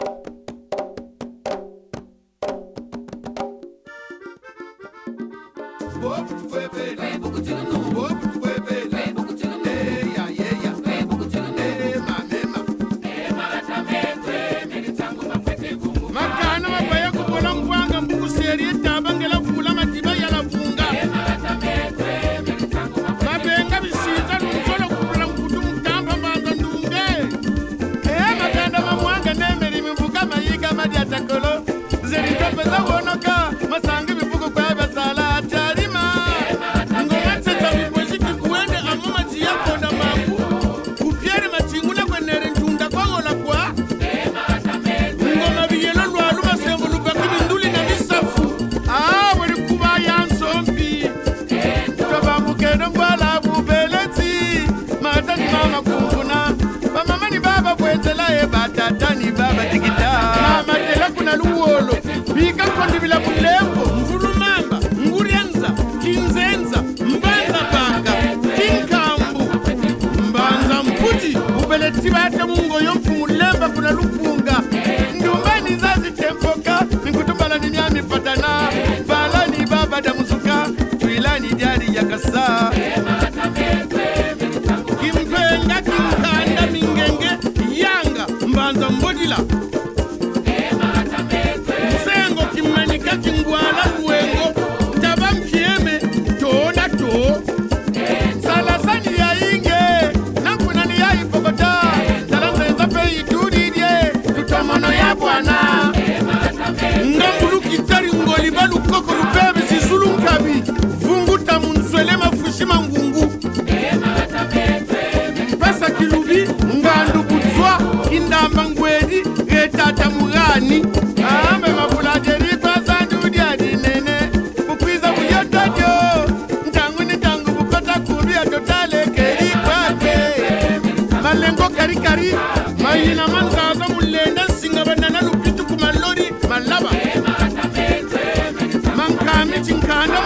Foi O povo foi perdido. mari mahina manzaza mulenda nsinga vanana lupituku malori. Malava mankami chinkanda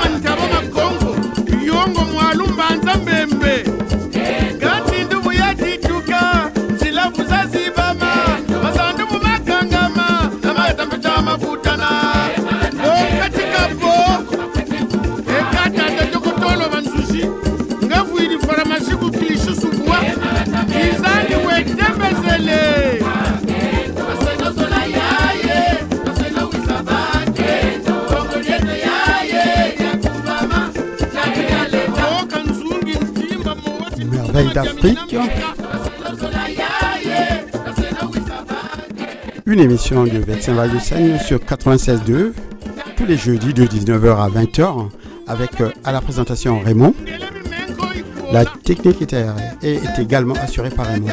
d'Afrique. Une émission de Vexin Val sur 96.2 tous les jeudis de 19h à 20h avec euh, à la présentation Raymond. La technique est également assurée par Raymond.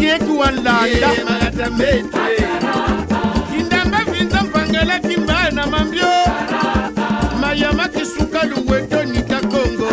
yetu walanda eh, eh. kindambe vinza mpangela kimbaya na mambio. Mayama kisuka luweto nikakongo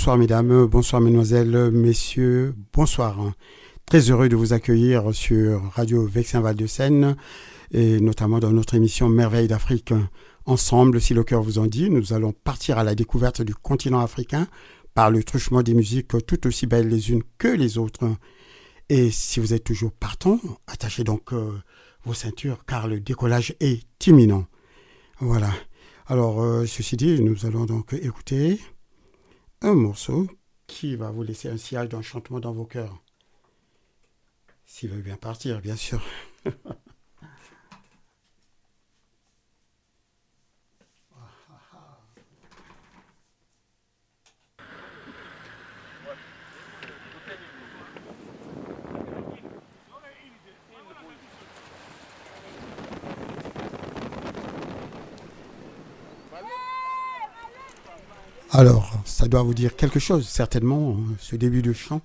bonsoir mesdames, bonsoir mesdemoiselles, messieurs, bonsoir. Très heureux de vous accueillir sur Radio Vexin Val de Seine et notamment dans notre émission Merveille d'Afrique. Ensemble, si le cœur vous en dit, nous allons partir à la découverte du continent africain par le truchement des musiques tout aussi belles les unes que les autres. Et si vous êtes toujours partant, attachez donc euh, vos ceintures car le décollage est imminent. Voilà. Alors, euh, ceci dit, nous allons donc écouter un morceau qui va vous laisser un sillage d'enchantement dans vos cœurs. S'il veut bien partir, bien sûr. Alors, ça doit vous dire quelque chose, certainement, euh, ce début de chant.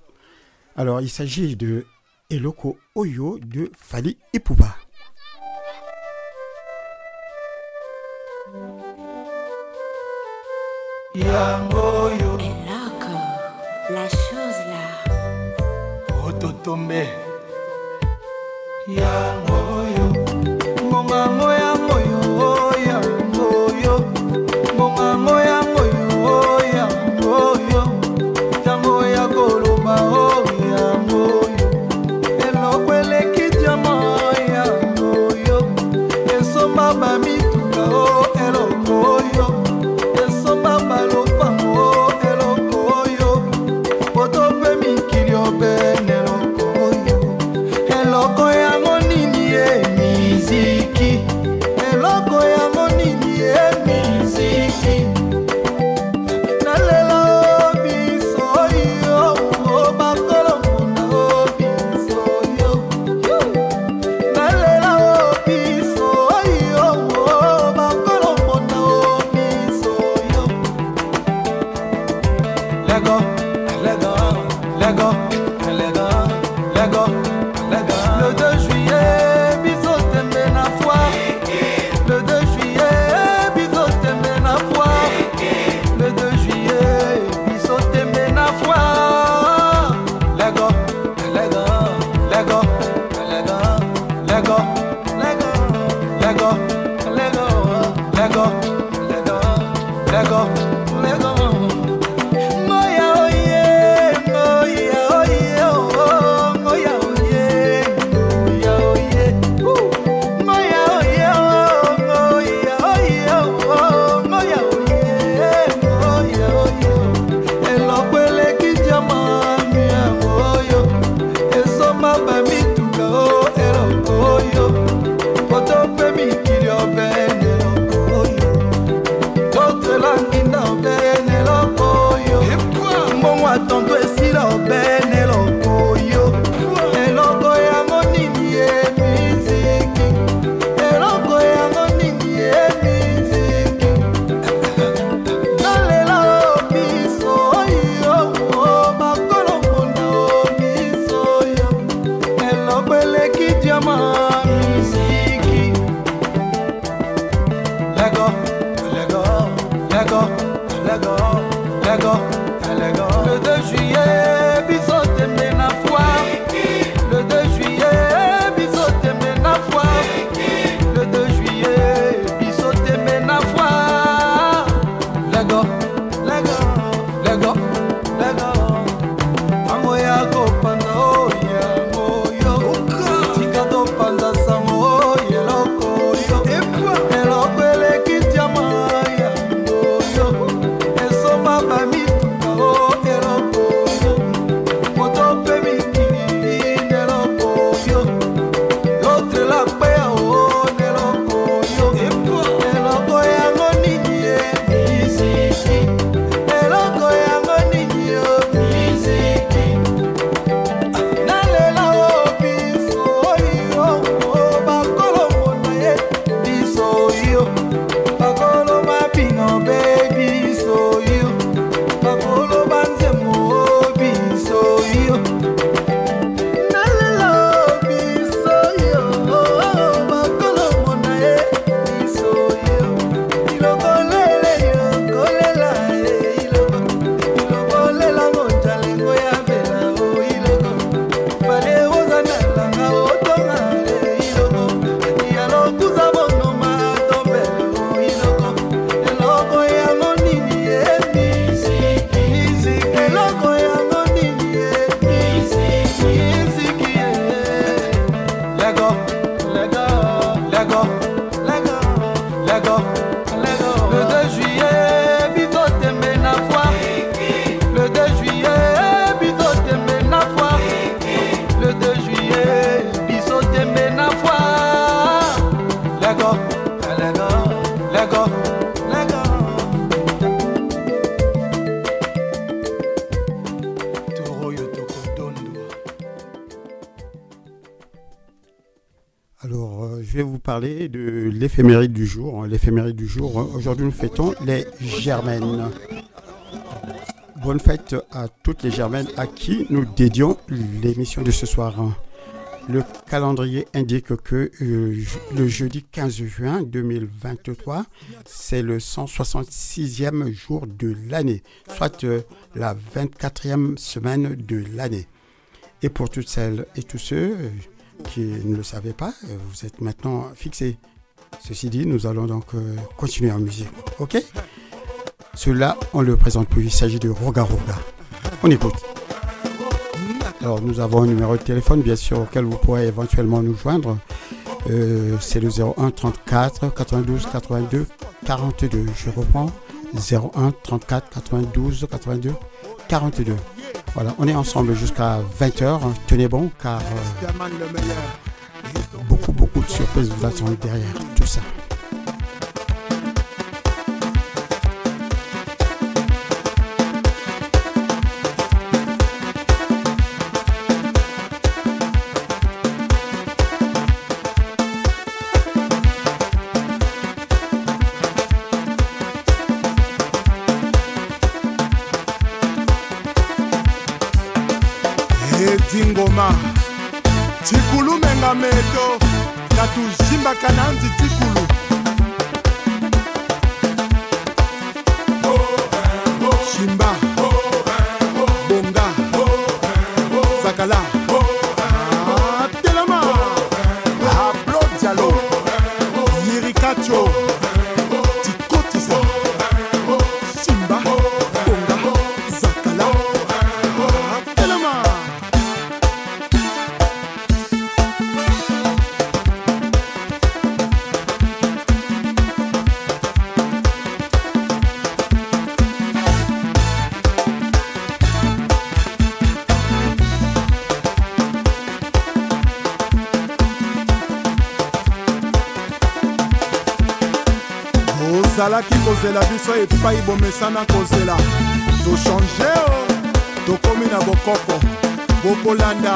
Alors, il s'agit de Eloko Oyo de Fali Ipupa. yangoyo Eloko, la chose là. ototombe yangoyo l'éphéméride du jour. L'éphéméride du jour, aujourd'hui nous fêtons les Germaines. Bonne fête à toutes les Germaines à qui nous dédions l'émission de ce soir. Le calendrier indique que euh, le jeudi 15 juin 2023, c'est le 166e jour de l'année, soit euh, la 24e semaine de l'année. Et pour toutes celles et tous ceux euh, qui ne le savaient pas, vous êtes maintenant fixés. Ceci dit, nous allons donc continuer en musique. Ok? Cela, on le présente plus. Il s'agit de Roga Roga. On écoute. Alors nous avons un numéro de téléphone bien sûr auquel vous pourrez éventuellement nous joindre. Euh, c'est le 01 34 92 82 42. Je reprends 01 34 92 82 42. Voilà, on est ensemble jusqu'à 20h. Tenez bon car euh, beaucoup de surprises vous attendent derrière tout ça. Tatuzimbaka na ozalaki kozela biso epai bomesana kozela. Tochange o tokomi na bokoko. Bokolanda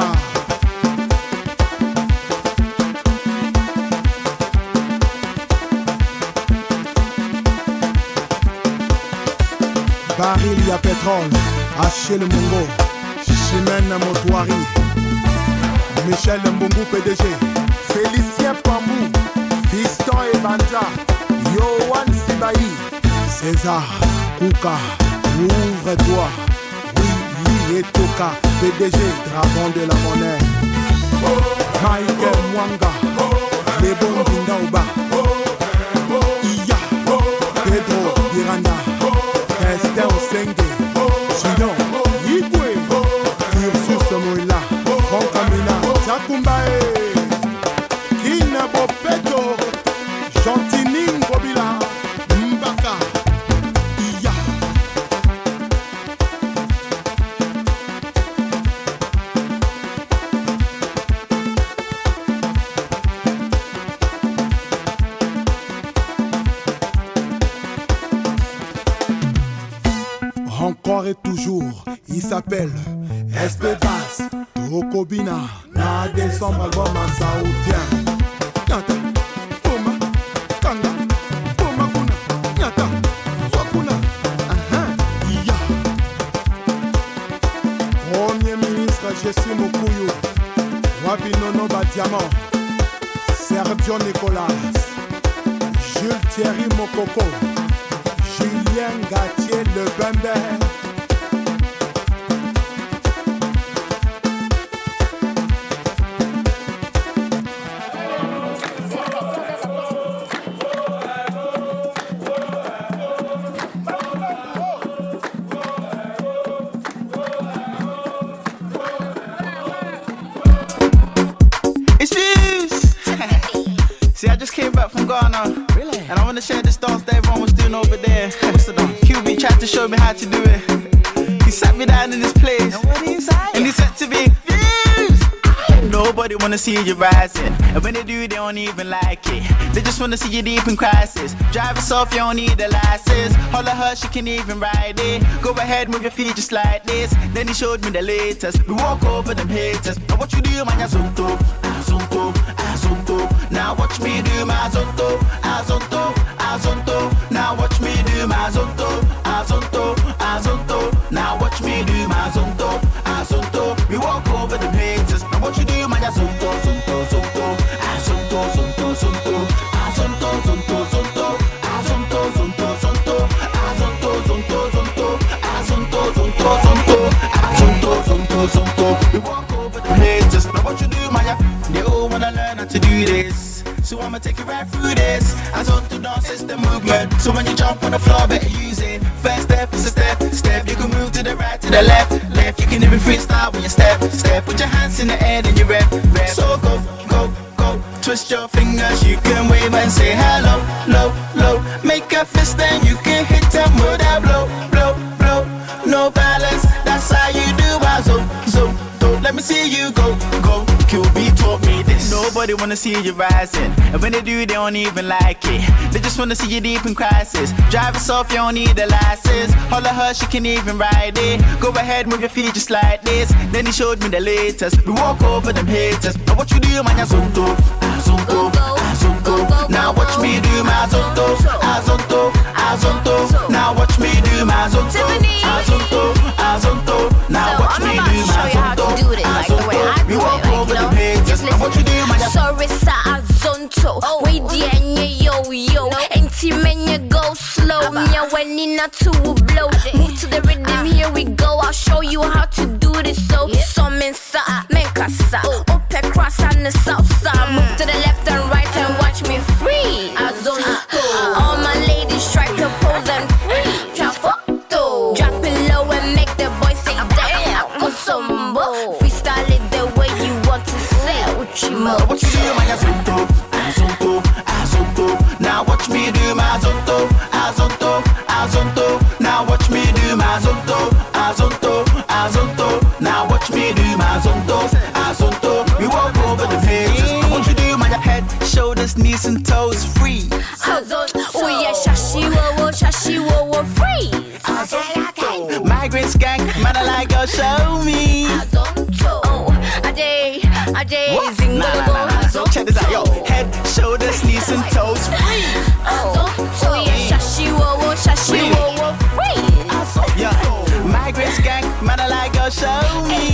baril ya petrole achel mongo chimene motoari michel mbungu pdg félicien pambou fiston ebanja yohan césar kuka ouvre-toi oui etoka pdg dragon de la monnaie. Michael mwanga lebondinga oba iya pedro biranda estin osenge see you rising. And when they do, they don't even like it. They just wanna see you deep in crisis. Drive yourself, you don't need a license. Holler her, she can even ride it. Go ahead, move your feet just like this. Then he showed me the latest. We walk over them haters. And what you do, man, you zoom to, ah, ah, Now watch me do my Azonto, Azonto, Azonto. Now watch me do my Azonto, Take right through this. As on to dance is the movement. So when you jump on the floor, better use it. First step is a step, step. You can move to the right, to the left, left. You can even freestyle when you step, step. Put your hands in the air and you rap, rap. So go, go, go. Twist your fingers, you can wave and say hello, Nobody wanna see you rising, and when they do, they don't even like it. They just wanna see you deep in crisis. Drive us off, you don't need a license. Holler her, she can even ride it. Go ahead, move your feet just like this. Then he showed me the latest. We walk over them haters. Now what you do, man? Azonto, Azonto, Azonto. Now watch me do my Azonto, ah, Azonto, ah, Azonto. Now watch me do my Azonto, Tiffany. Azonto, Azonto. Now watch me do my show you how do, man? Sorry sa azonto oh. Wait and yo. Yo Enti menye go slow. Mia when in a two blow. Move to the rhythm ah. here we go. I'll show you how to do this so. So men sa men kasa. Oh. Up on the south side. Move to the left and right say Uchimo What you do, my Azonto, Azonto, Azonto. Now watch me do my Azonto, Azonto, Azonto. Now watch me do my Azonto, Azonto, Azonto. Now watch me do my Azonto, Azonto. We walk over the pages. What you do, my head, shoulders, knees and toes free. Oh yeah, shashi wo wo, shashi wo wo, free. freeze. Migrant skank, man, I like your show me. Oh, show me.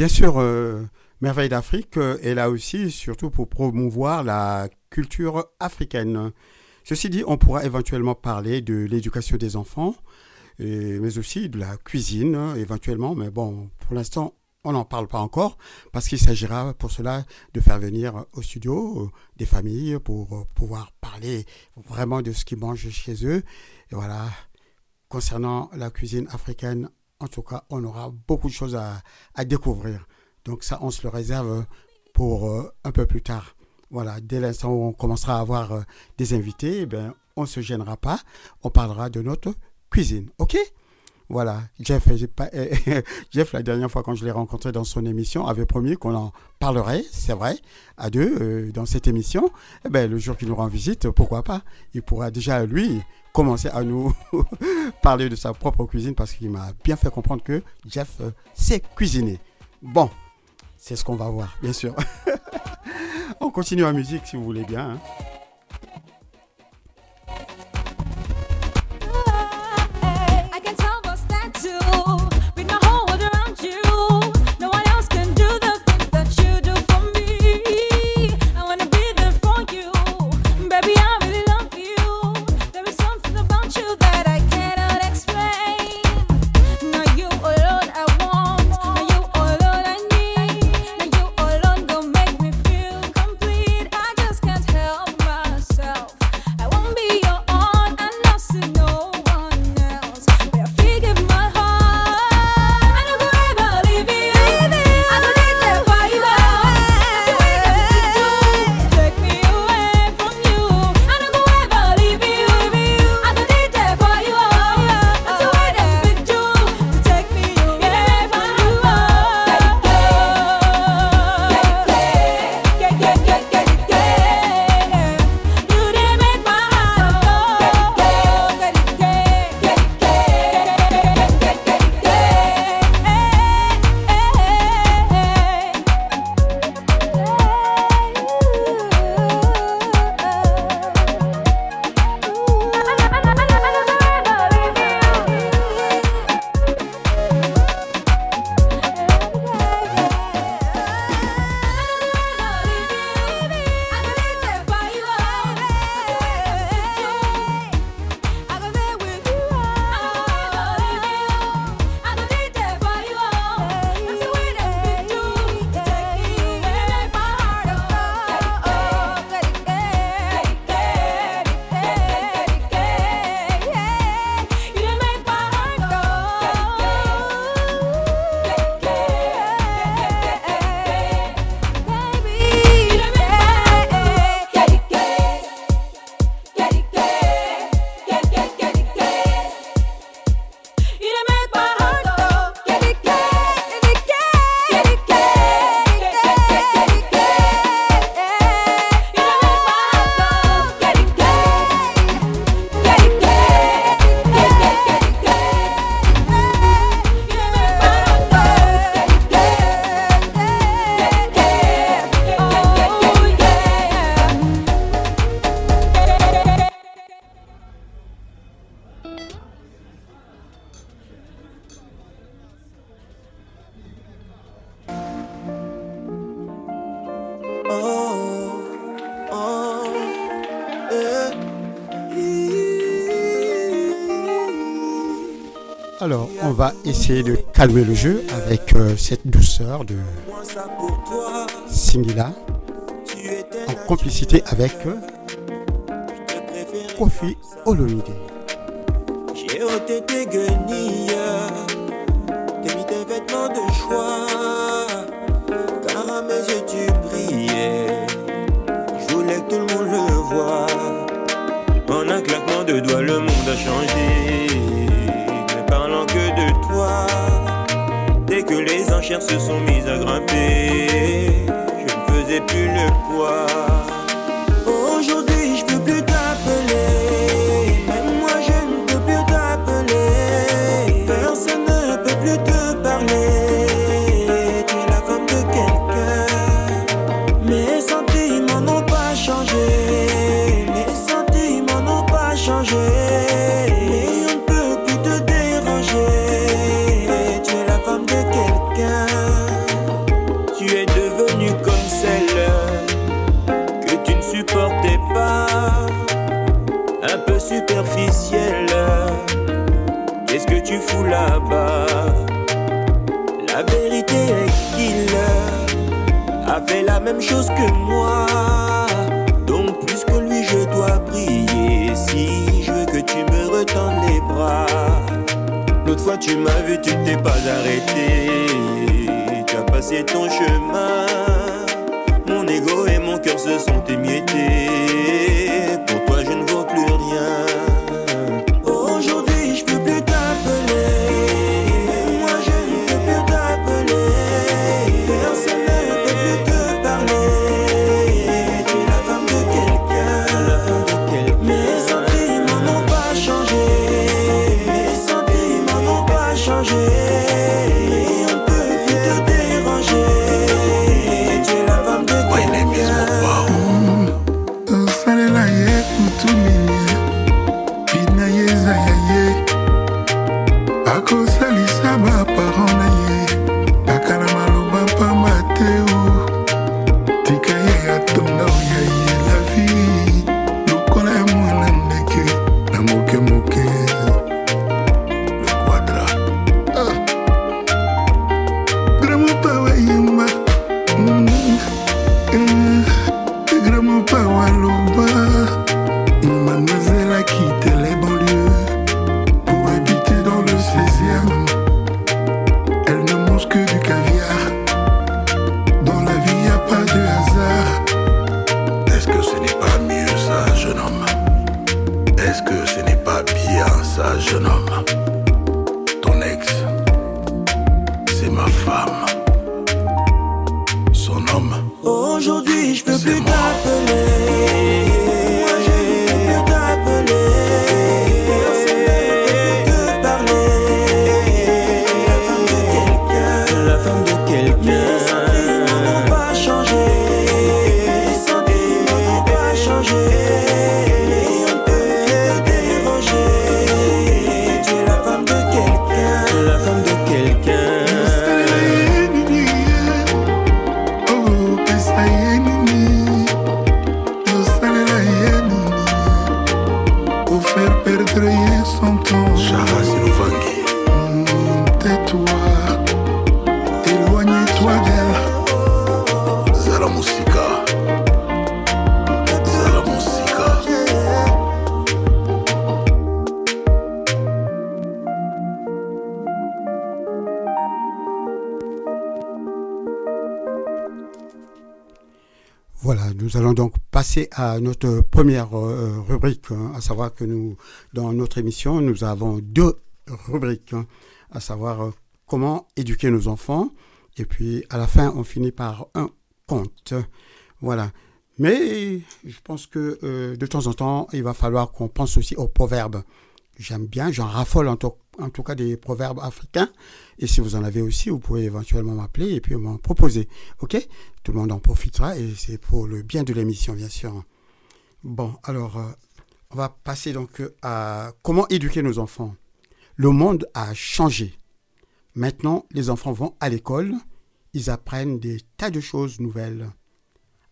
Bien sûr, euh, Merveille d'Afrique euh, est là aussi, surtout pour promouvoir la culture africaine. Ceci dit, on pourra éventuellement parler de l'éducation des enfants, mais aussi de la cuisine, éventuellement. Mais bon, pour l'instant, on n'en parle pas encore, parce qu'il s'agira pour cela de faire venir au studio euh, des familles pour pouvoir parler vraiment de ce qu'ils mangent chez eux. Et voilà, concernant la cuisine africaine, en tout cas, on aura beaucoup de choses à, découvrir. Donc ça, on se le réserve pour euh, un peu plus tard. Voilà, dès l'instant où on commencera à avoir euh, des invités, eh ben, on ne se gênera pas. On parlera de notre cuisine. OK? Voilà, Jeff, pas, Jeff, la dernière fois quand je l'ai rencontré dans son émission, avait promis qu'on en parlerait, c'est vrai, à deux euh, dans cette émission. Eh ben, le jour qu'il nous rend visite, pourquoi pas? Il pourra déjà, lui, commencer à nous parler de sa propre cuisine parce qu'il m'a bien fait comprendre que Jeff euh, sait cuisiner. Bon, c'est ce qu'on va voir, bien sûr. On continue en musique si vous voulez bien. hein. On va essayer de calmer le jeu avec euh, cette douceur de Singila en complicité avec euh, Kofi Olomide. J'ai ôté tes guenilles, tes vêtements de choix, se sont mises à grimper, je ne faisais plus le poids. Superficielle. Qu'est-ce que tu fous là-bas? La vérité est qu'il a fait la même chose que moi. Donc plus que lui, je dois prier si je veux que tu me retendes les bras. L'autre fois tu m'as vu, tu t'es pas arrêté. Tu as passé ton chemin. Mon ego et mon cœur se sont émiettés. Je peux plus t'appeler. À notre première euh, rubrique, hein, à savoir que nous, dans notre émission, nous avons deux rubriques, hein, à savoir euh, comment éduquer nos enfants, et puis à la fin, on finit par un conte. Voilà. Mais je pense que euh, de temps en temps, il va falloir qu'on pense aussi aux proverbes. J'aime bien, j'en raffole en, to- en tout cas des proverbes africains. Et si vous en avez aussi, vous pouvez éventuellement m'appeler et puis m'en proposer. OK? Tout le monde en profitera et c'est pour le bien de l'émission, bien sûr. Bon, alors, euh, on va passer donc euh, à comment éduquer nos enfants. Le monde a changé. Maintenant, les enfants vont à l'école, ils apprennent des tas de choses nouvelles.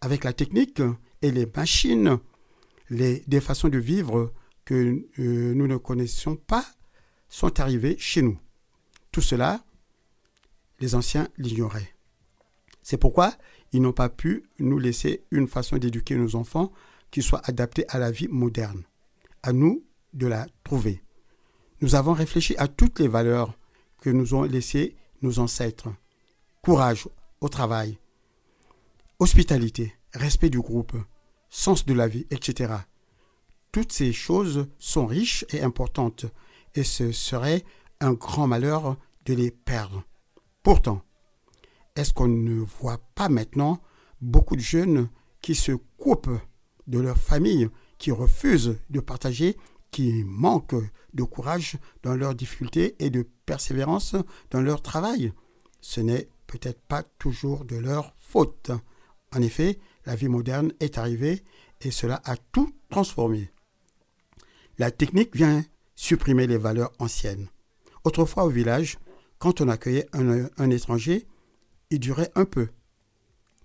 Avec la technique et les machines, les, des façons de vivre que euh, nous ne connaissions pas sont arrivés chez nous. Tout cela, les anciens l'ignoraient. C'est pourquoi ils n'ont pas pu nous laisser une façon d'éduquer nos enfants qui soit adaptée à la vie moderne. À nous de la trouver. Nous avons réfléchi à toutes les valeurs que nous ont laissées nos ancêtres. Courage au travail, hospitalité, respect du groupe, sens de la vie, etc. Toutes ces choses sont riches et importantes et ce serait un grand malheur de les perdre. Pourtant, est-ce qu'on ne voit pas maintenant beaucoup de jeunes qui se coupent de leur famille, qui refusent de partager, qui manquent de courage dans leurs difficultés et de persévérance dans leur travail? Ce n'est peut-être pas toujours de leur faute. En effet, la vie moderne est arrivée et cela a tout transformé. La technique vient supprimer les valeurs anciennes. Autrefois au village, quand on accueillait un, étranger, il durait un peu.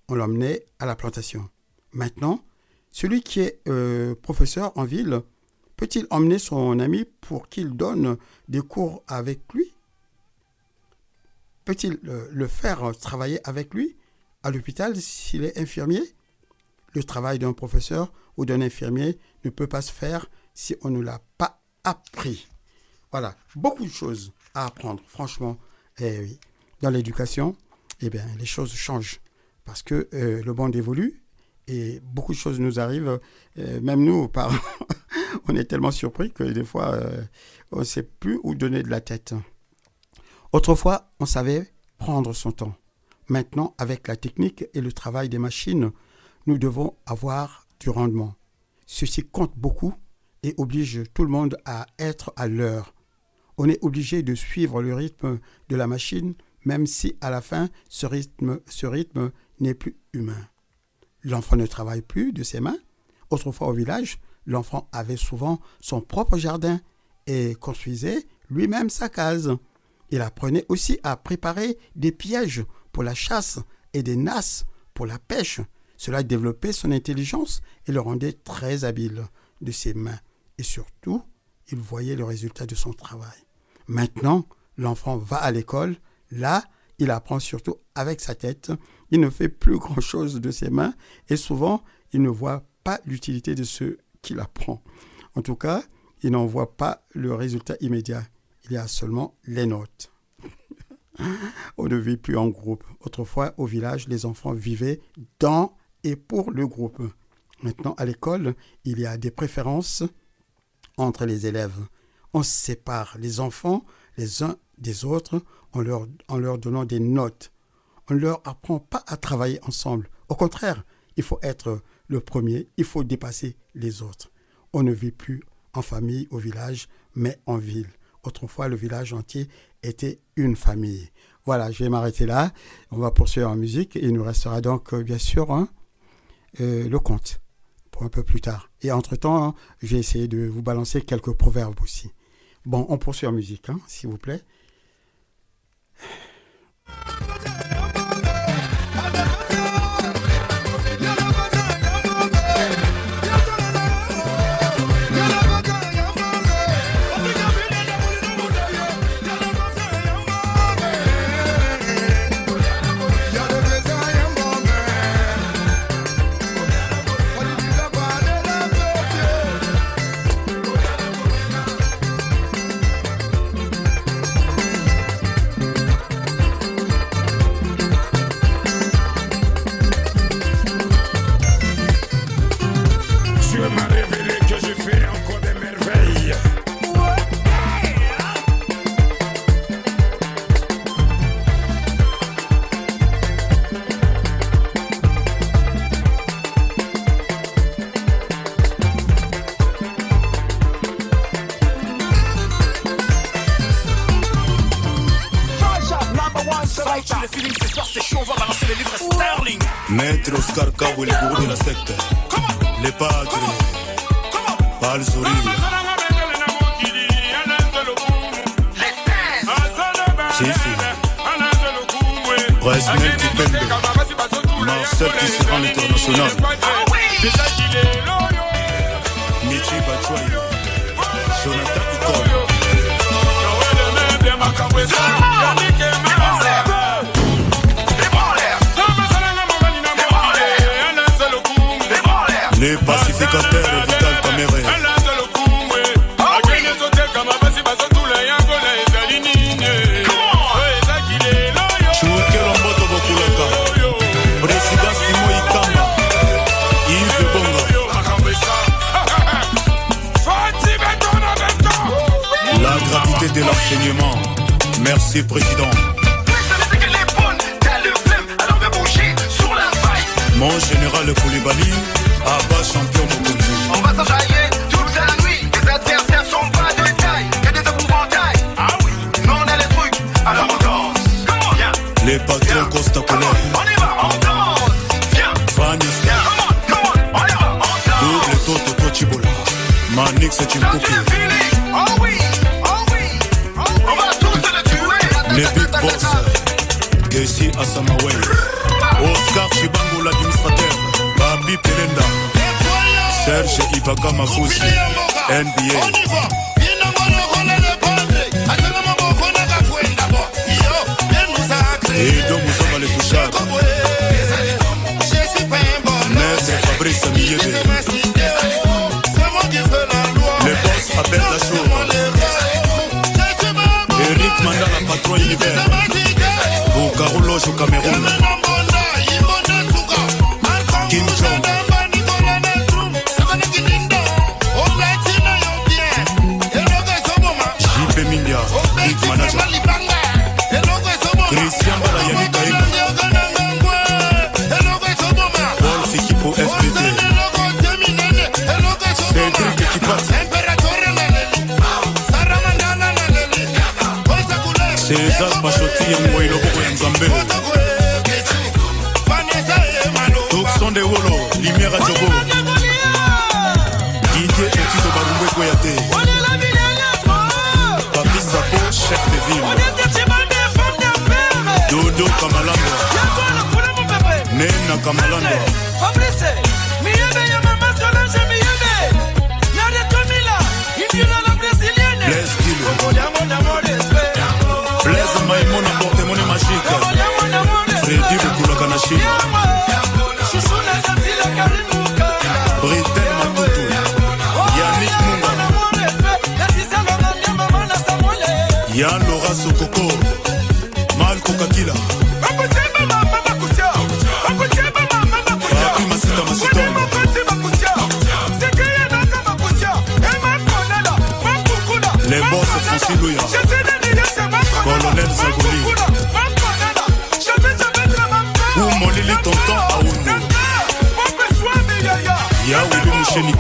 On l'emmenait à la plantation. Maintenant, celui qui est euh, professeur en ville, peut-il emmener son ami pour qu'il donne des cours avec lui? Peut-il euh, le faire travailler avec lui à l'hôpital s'il est infirmier? Le travail d'un professeur ou d'un infirmier ne peut pas se faire si on ne l'a pas appris. Voilà, beaucoup de choses à apprendre, franchement. Eh oui. Dans l'éducation, eh bien, les choses changent parce que euh, le monde évolue et beaucoup de choses nous arrivent. Euh, même nous, parents, on est tellement surpris que des fois, euh, on ne sait plus où donner de la tête. Autrefois, on savait prendre son temps. Maintenant, avec la technique et le travail des machines, nous devons avoir du rendement. Ceci compte beaucoup et oblige tout le monde à être à l'heure. On est obligé de suivre le rythme de la machine, même si à la fin, ce rythme, n'est plus humain. L'enfant ne travaille plus de ses mains. Autrefois au village, l'enfant avait souvent son propre jardin et construisait lui-même sa case. Il apprenait aussi à préparer des pièges pour la chasse et des nasses pour la pêche. Cela développait son intelligence et le rendait très habile de ses mains. Et surtout, il voyait le résultat de son travail. Maintenant, l'enfant va à l'école. Là, il apprend surtout avec sa tête. Il ne fait plus grand-chose de ses mains et souvent, il ne voit pas l'utilité de ce qu'il apprend. En tout cas, il n'en voit pas le résultat immédiat. Il y a seulement les notes. On ne vit plus en groupe. Autrefois, au village, les enfants vivaient dans et pour le groupe. Maintenant, à l'école, il y a des préférences entre les élèves. On sépare les enfants les uns des autres en leur, en leur donnant des notes. On ne leur apprend pas à travailler ensemble. Au contraire, il faut être le premier, il faut dépasser les autres. On ne vit plus en famille au village, mais en ville. Autrefois, le village entier était une famille. Voilà, je vais m'arrêter là. On va poursuivre en musique. Il nous restera donc, euh, bien sûr, hein, euh, le conte pour un peu plus tard. Et entre-temps, hein, je vais essayer de vous balancer quelques proverbes aussi. Bon, on poursuit en musique, hein, s'il vous plaît. Merci, Président. Mon général Koulibaly, Abba champion de Koulibaly. On va s'enjailler toute la nuit, les adversaires sont pas de taille, y'a des épouvantails. Ah oui, nous on a les trucs, alors on danse. Comment viens Les patrons Costa Colère. On y va, on danse. Viens, Vania, viens, come on, come on, on y va, on danse. Double Toto Tochibola, Manix c'est une copie. Patrice Amaway Oscar Chibango l'administrateur Babi Pelenda. Serge Ibaka Mafusi. NBA Et donc Yo Cameroun. Malando.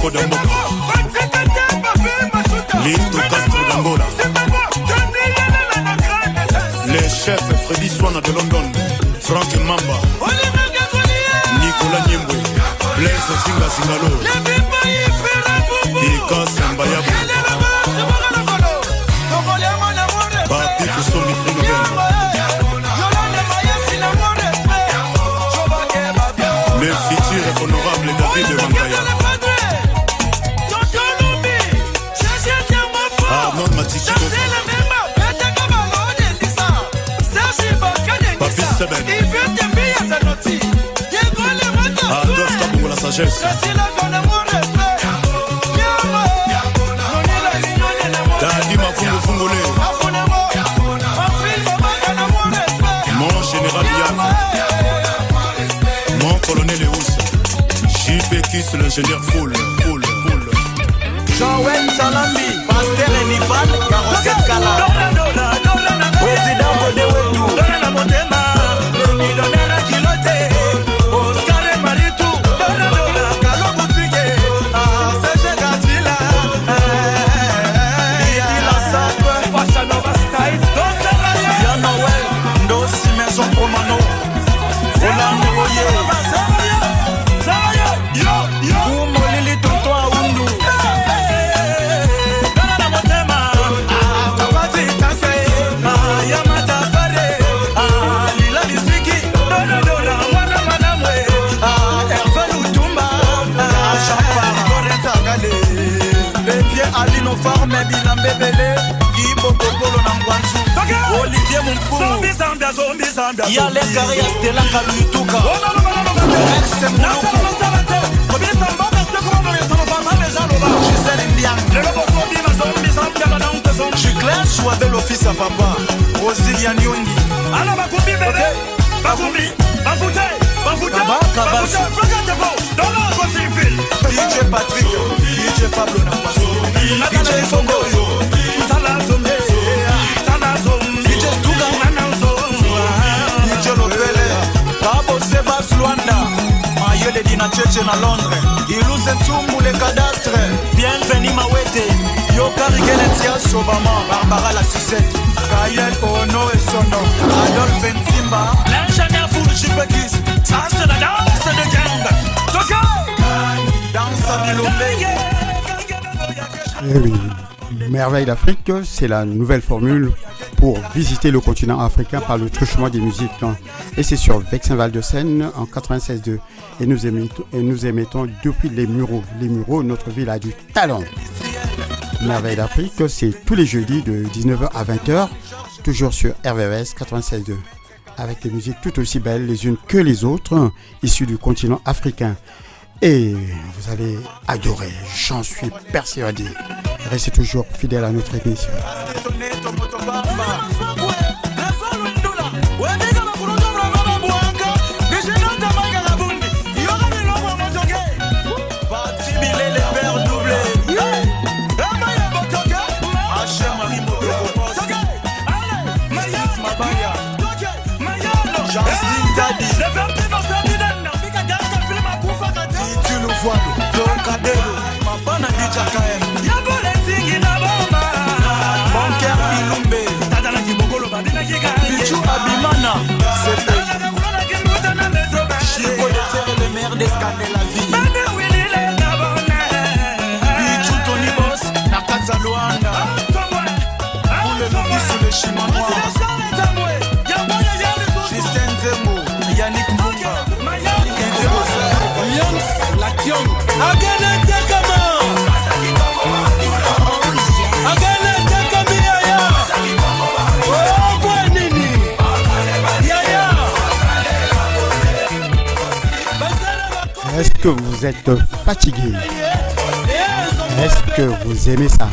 moko na mboka swana de london frank mamba nicolas nyembwe blaise Mon général Yann. Mon colonel Eous. JP Kiss, l'ingénieur Foul. kaluituka Je suis clair, je suis avec l'office à papa, Rosilia Nyongi. Alors, ma combi, bébé, ma combi, ma bouteille, ma bouteille, ma bouteille, fais-le dans l'angle, on s'y file. DJ Patrick, DJ Pablo Nampaso, DJ sebas luanda mayele dina cheche na londres. Iluze ntumbu le cadastre bienveni mawete yokarikenetia sobama barbara la susette kayel ono esono adolphe ntimba l'ingénieur foule chipekis ça c'est la danse de gang. Toka danse à bilombe Eh oui, Merveille d'Afrique, c'est la nouvelle formule pour visiter le continent africain par le truchement des musiques. Et c'est sur Vexin Val de Seine en 96.2. Et nous émettons, et nous émettons depuis les Mureaux. Les Mureaux, notre ville a du talent. Merveille d'Afrique, c'est tous les jeudis de 19h à 20h, toujours sur RVS 96.2. Avec des musiques tout aussi belles les unes que les autres, issues du continent africain. Et vous allez adorer, j'en suis persuadé. Restez toujours fidèles à notre émission. Que vous êtes fatigué Est-ce que vous aimez ça?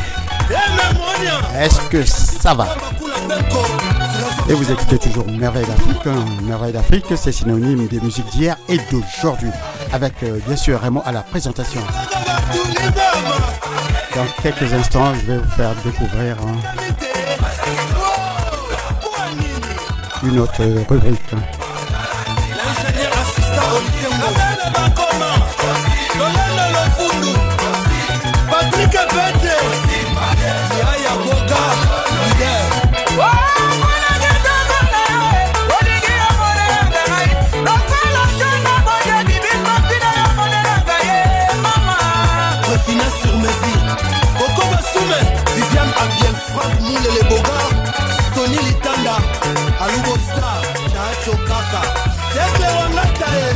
Est-ce que ça va? Et vous écoutez toujours Merveille d'Afrique. hein. Merveille d'Afrique, c'est synonyme des musiques d'hier et d'aujourd'hui. Avec euh, bien sûr Raymond à la présentation. Dans quelques instants, je vais vous faire découvrir hein, une autre rasta otiengoabele bakoma lolendo lofundu. Patrik pete yaya boga. Lider Fina sur mesure Coco Basume Viviane Abiel Frank Moule les Bogards Tony Litanda. Alubo Star. Nacho Kaka. Dekero freestyle.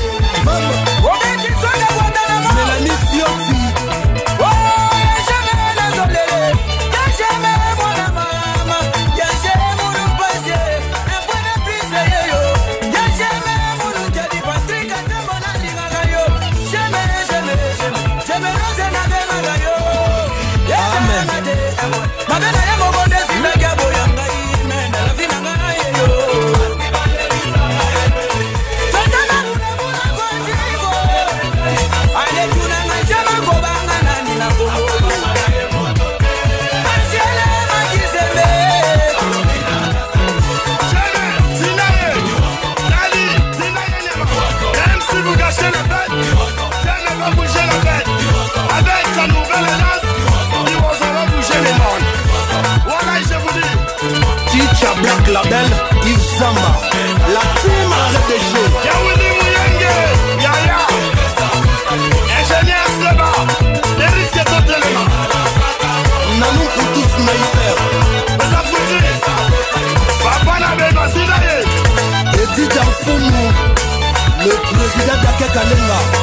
Président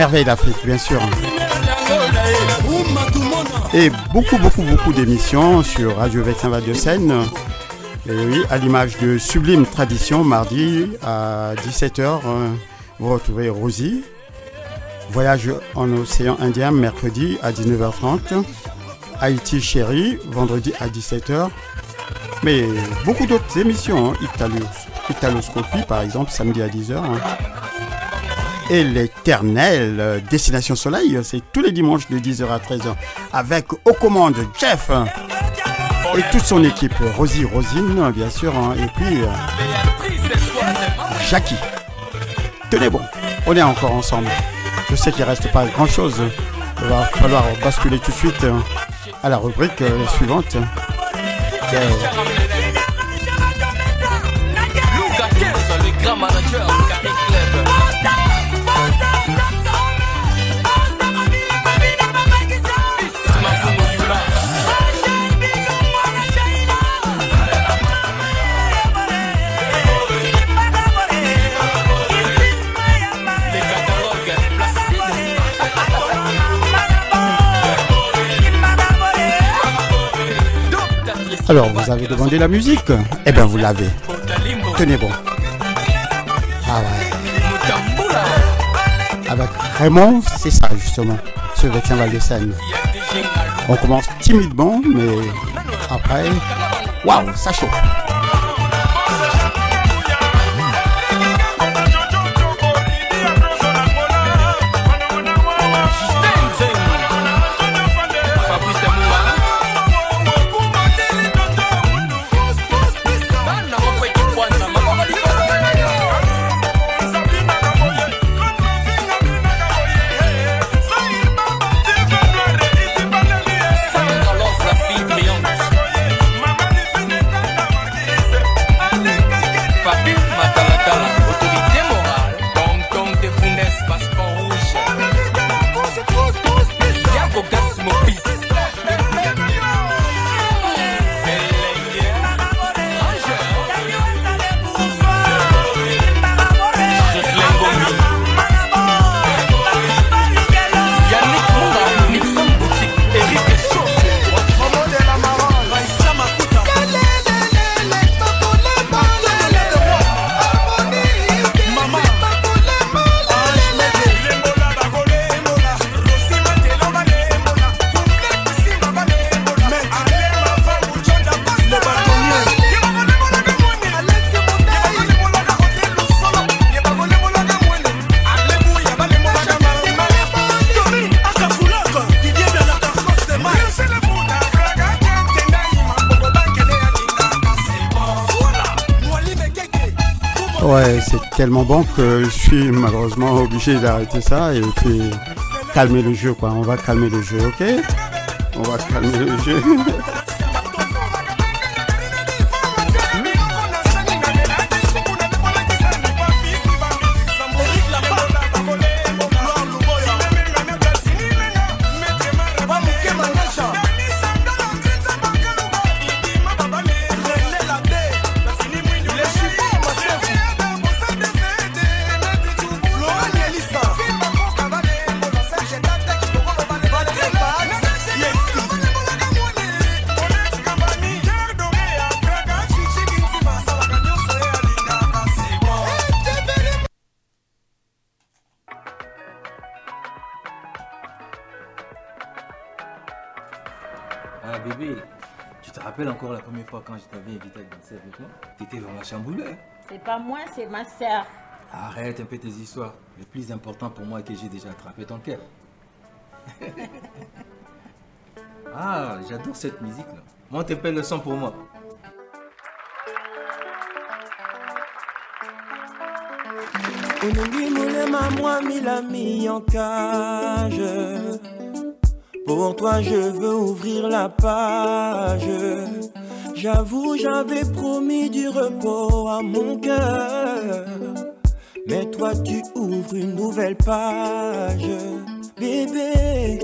merveille d'Afrique, bien sûr. Et beaucoup, beaucoup, beaucoup d'émissions sur Radio Vexin de Seine. Et oui, à l'image de Sublime Tradition, mardi à 17h, vous retrouvez Rosie. Voyage en océan Indien, mercredi à 19h30. Haïti Chérie, vendredi à 17h. Mais beaucoup d'autres émissions, hein. Par exemple, samedi à 10h. Et l'éternel Destination Soleil, c'est tous les dimanches de 10h à 13h. Avec aux commandes Jeff et toute son équipe. Rosie Rosine, bien sûr. hein, et puis euh, Jackie. Tenez bon, on est encore ensemble. Je sais qu'il reste pas grand chose. Il va falloir basculer tout de suite euh, à la rubrique euh, suivante. Alors, vous avez demandé la musique Eh bien, vous l'avez. Tenez bon. Ah ouais. Avec Raymond, c'est ça justement, ce Vexin Val de Seine. On commence timidement, mais après, waouh, ça chauffe. Tellement bon que je suis malheureusement obligé d'arrêter ça et puis calmer le jeu, quoi. On va calmer le jeu, ok? On va calmer le jeu. rappelles encore la première fois quand je t'avais invité à danser avec moi? T'étais vraiment chamboulé. hein? C'est pas moi, c'est ma sœur. Arrête un peu tes histoires. Le plus important pour moi est que j'ai déjà attrapé ton cœur. ah, j'adore cette musique là. Monte un peu le son pour moi. Molema en cage Pour toi je veux ouvrir la page. J'avoue j'avais promis du repos à mon cœur. Mais toi tu ouvres une nouvelle page. Bébé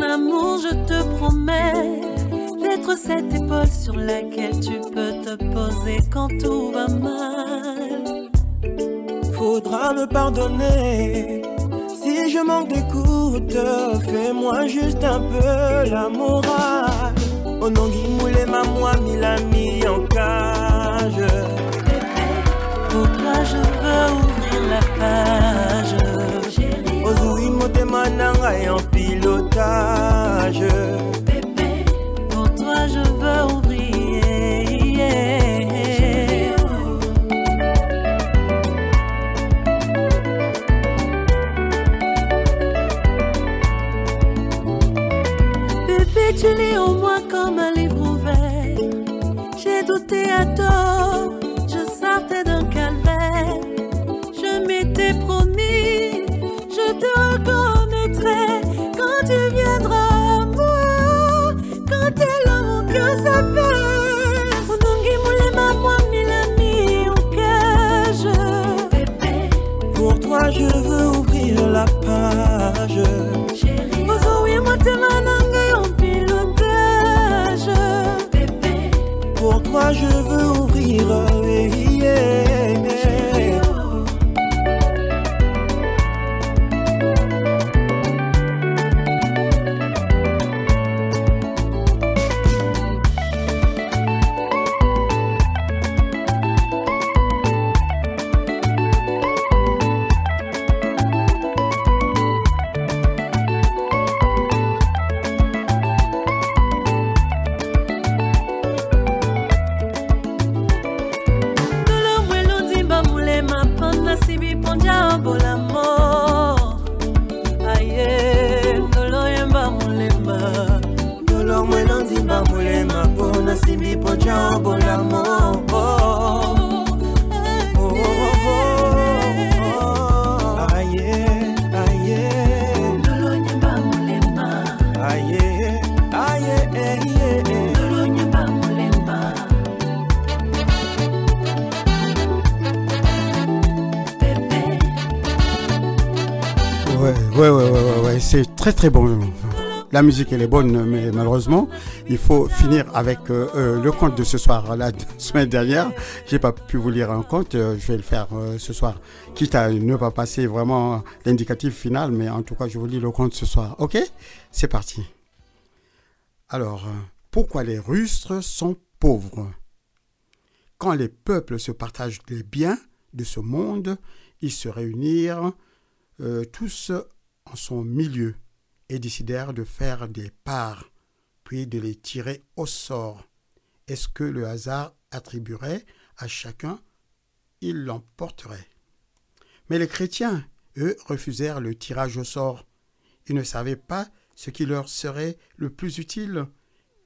L'amour, je te promets d'être cette épaule sur laquelle tu peux te poser quand tout va mal. Faudra me pardonner Si je manque d'écoute. Fais-moi juste un peu la morale. Onongi moulema moi milami en cage. Pour toi, je veux ouvrir la page? Ozui motema nanga en pilotage très bon. La musique elle est bonne, mais malheureusement, il faut finir avec euh, euh, le conte de ce soir. La semaine dernière, j'ai pas pu vous lire un conte, euh, je vais le faire ce soir, quitte à ne pas passer vraiment l'indicatif final, mais en tout cas, je vous lis le conte ce soir. Ok? C'est parti. Alors, pourquoi les rustres sont pauvres? Quand les peuples se partagent les biens de ce monde, ils se réunirent tous en son milieu et décidèrent de faire des parts, puis de les tirer au sort. Est-ce que le hasard attribuerait à chacun Il l'emporterait. Mais les chrétiens, eux, refusèrent le tirage au sort. Ils ne savaient pas ce qui leur serait le plus utile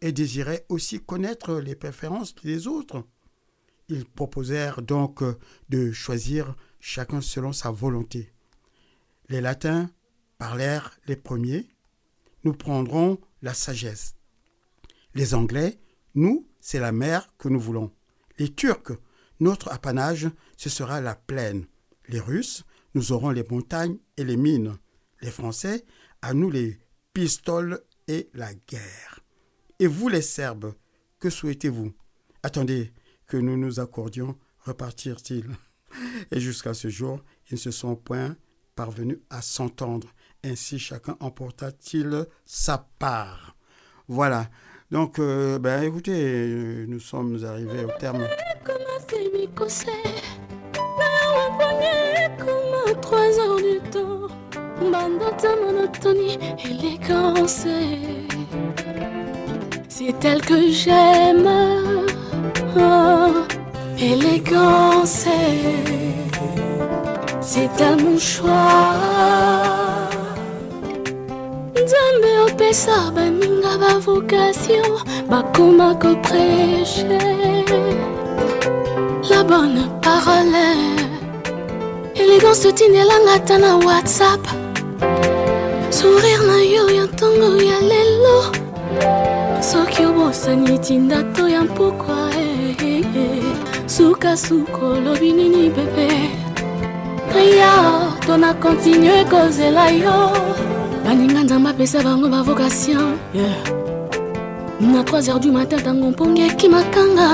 et désiraient aussi connaître les préférences des autres. Ils proposèrent donc de choisir chacun selon sa volonté. Les latins parlèrent les premiers, nous prendrons la sagesse. Les Anglais, nous, c'est la mer que nous voulons. Les Turcs, notre apanage, ce sera la plaine. Les Russes, nous aurons les montagnes et les mines. Les Français, à nous les pistoles et la guerre. Et vous les Serbes, que souhaitez-vous? Attendez que nous nous accordions, repartirent-ils. Et jusqu'à ce jour, ils ne se sont point parvenus à s'entendre. Ainsi, chacun emporta-t-il sa part. Voilà. Donc, euh, ben, écoutez, euh, nous sommes arrivés au terme. trois heures du temps bandota monotonie C'est elle que j'aime. Oh, élégance, c'est elle mon choix. Nzambe opesa baninga bavocation bakoma koprêche la bonne parole. Élégance totindelanga ata na whatsapp. Sourire na yo ya ntongo ya lelo. Soki obosani tinda to ya mpokwa eh, eh, eh. sukasuka olobi nini bebe aya to na kontinue kozela yo baninga nzambe apesa bango bavocation na 3 heures du matin ntango mpongi ekimakanga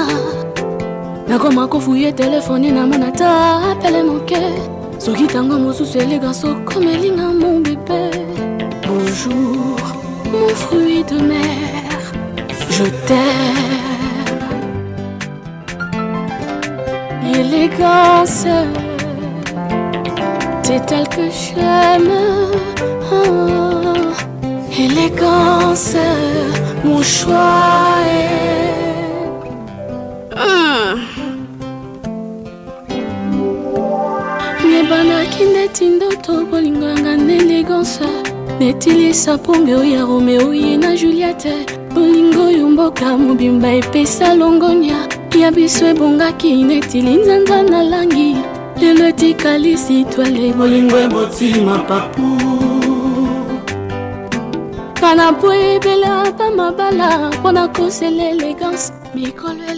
nakoma kofuye telefone namona ta apele moke. Soki ntango mosusu okomelinga mon bébé bonjour mon fruit de mer je t'aime. Élégance c'est elle que j'aime. Oh, élégance mon choix est Mm. nebandaki neti ndoto bolingo yanga na élégance netilisa mponge oyo ya romeo ye na juliete bolingo oyo mboka mobimba epesa longonia. Ya biso ebongaki neti linzanza na langi. Lelo etikali sitwale bolingo ebotima papu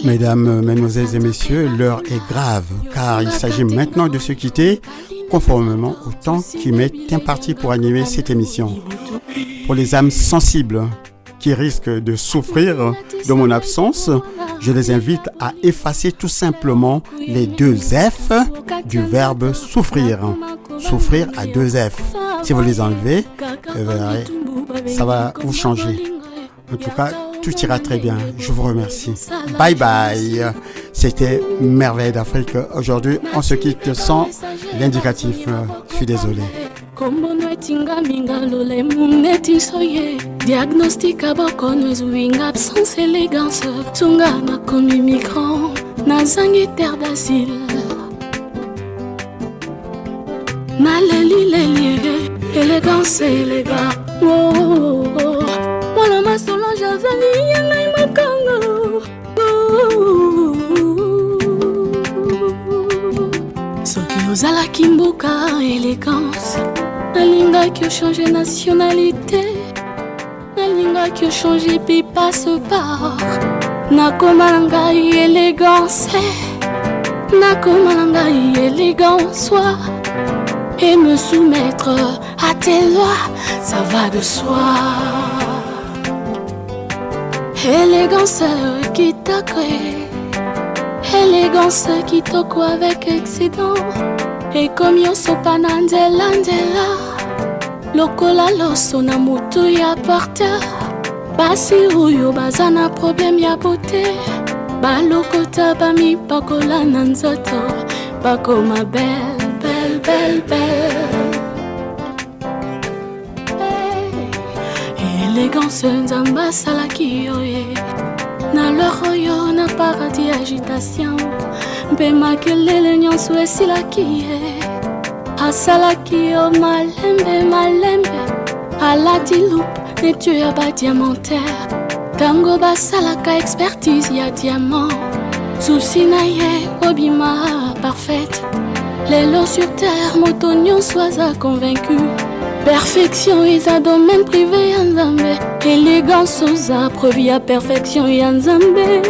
Mesdames, Mesdemoiselles et Messieurs, l'heure est grave car il s'agit maintenant de se quitter conformément au temps qui m'est imparti pour animer cette émission. Pour les âmes sensibles qui risquent de souffrir de mon absence, je les invite à effacer tout simplement les deux F du verbe souffrir. Souffrir à deux F. Si vous les enlevez, vous verrez, ça va vous changer. En tout cas, tout ira très bien. Je vous remercie. Bye bye. C'était Merveille d'Afrique. Aujourd'hui, on se quitte sans l'indicatif. Je suis désolé. kombono etingaminga lolemo netiso ye diagnostika bokono ezwinga absence élégance. Sunga nakomi migrant nazangi terre d'asile. Naleli leli élégance éléga. Oh, oh, oh. Mwana masolange azali yangai makango. Soki ozalaki mboka élégance. Nalingaki ochange nationalité. Nalingaki ochange epi passeport nakoma na ngai élégance. Nakoma na ngai élégance et me soumettre à tes lois ça va de soi. Élégance kitoko élégance kitoko avec excédent ekomi osopa na nzela nzela. Lokola loso na motu ya porteur basi oyo baza na probleme ya bote balokota bamipakola na nzoto. Bakoma bel bel bel bel. Élégance nzambe asalaki yo ye. Na lor oyo na paradis agitation mpe makelele nyonso esilaki ye. Asalaki yo malembe malembe. Alati loupe netio ya badiamantere ntango basalaka expertise ya diamant. Susi na ye obima parfaite. Lelo sur terre moto nyonso aza convaincu. Perfection eza domaine privé ya nzambe. Élégance oza preuve ya perfection ya nzambe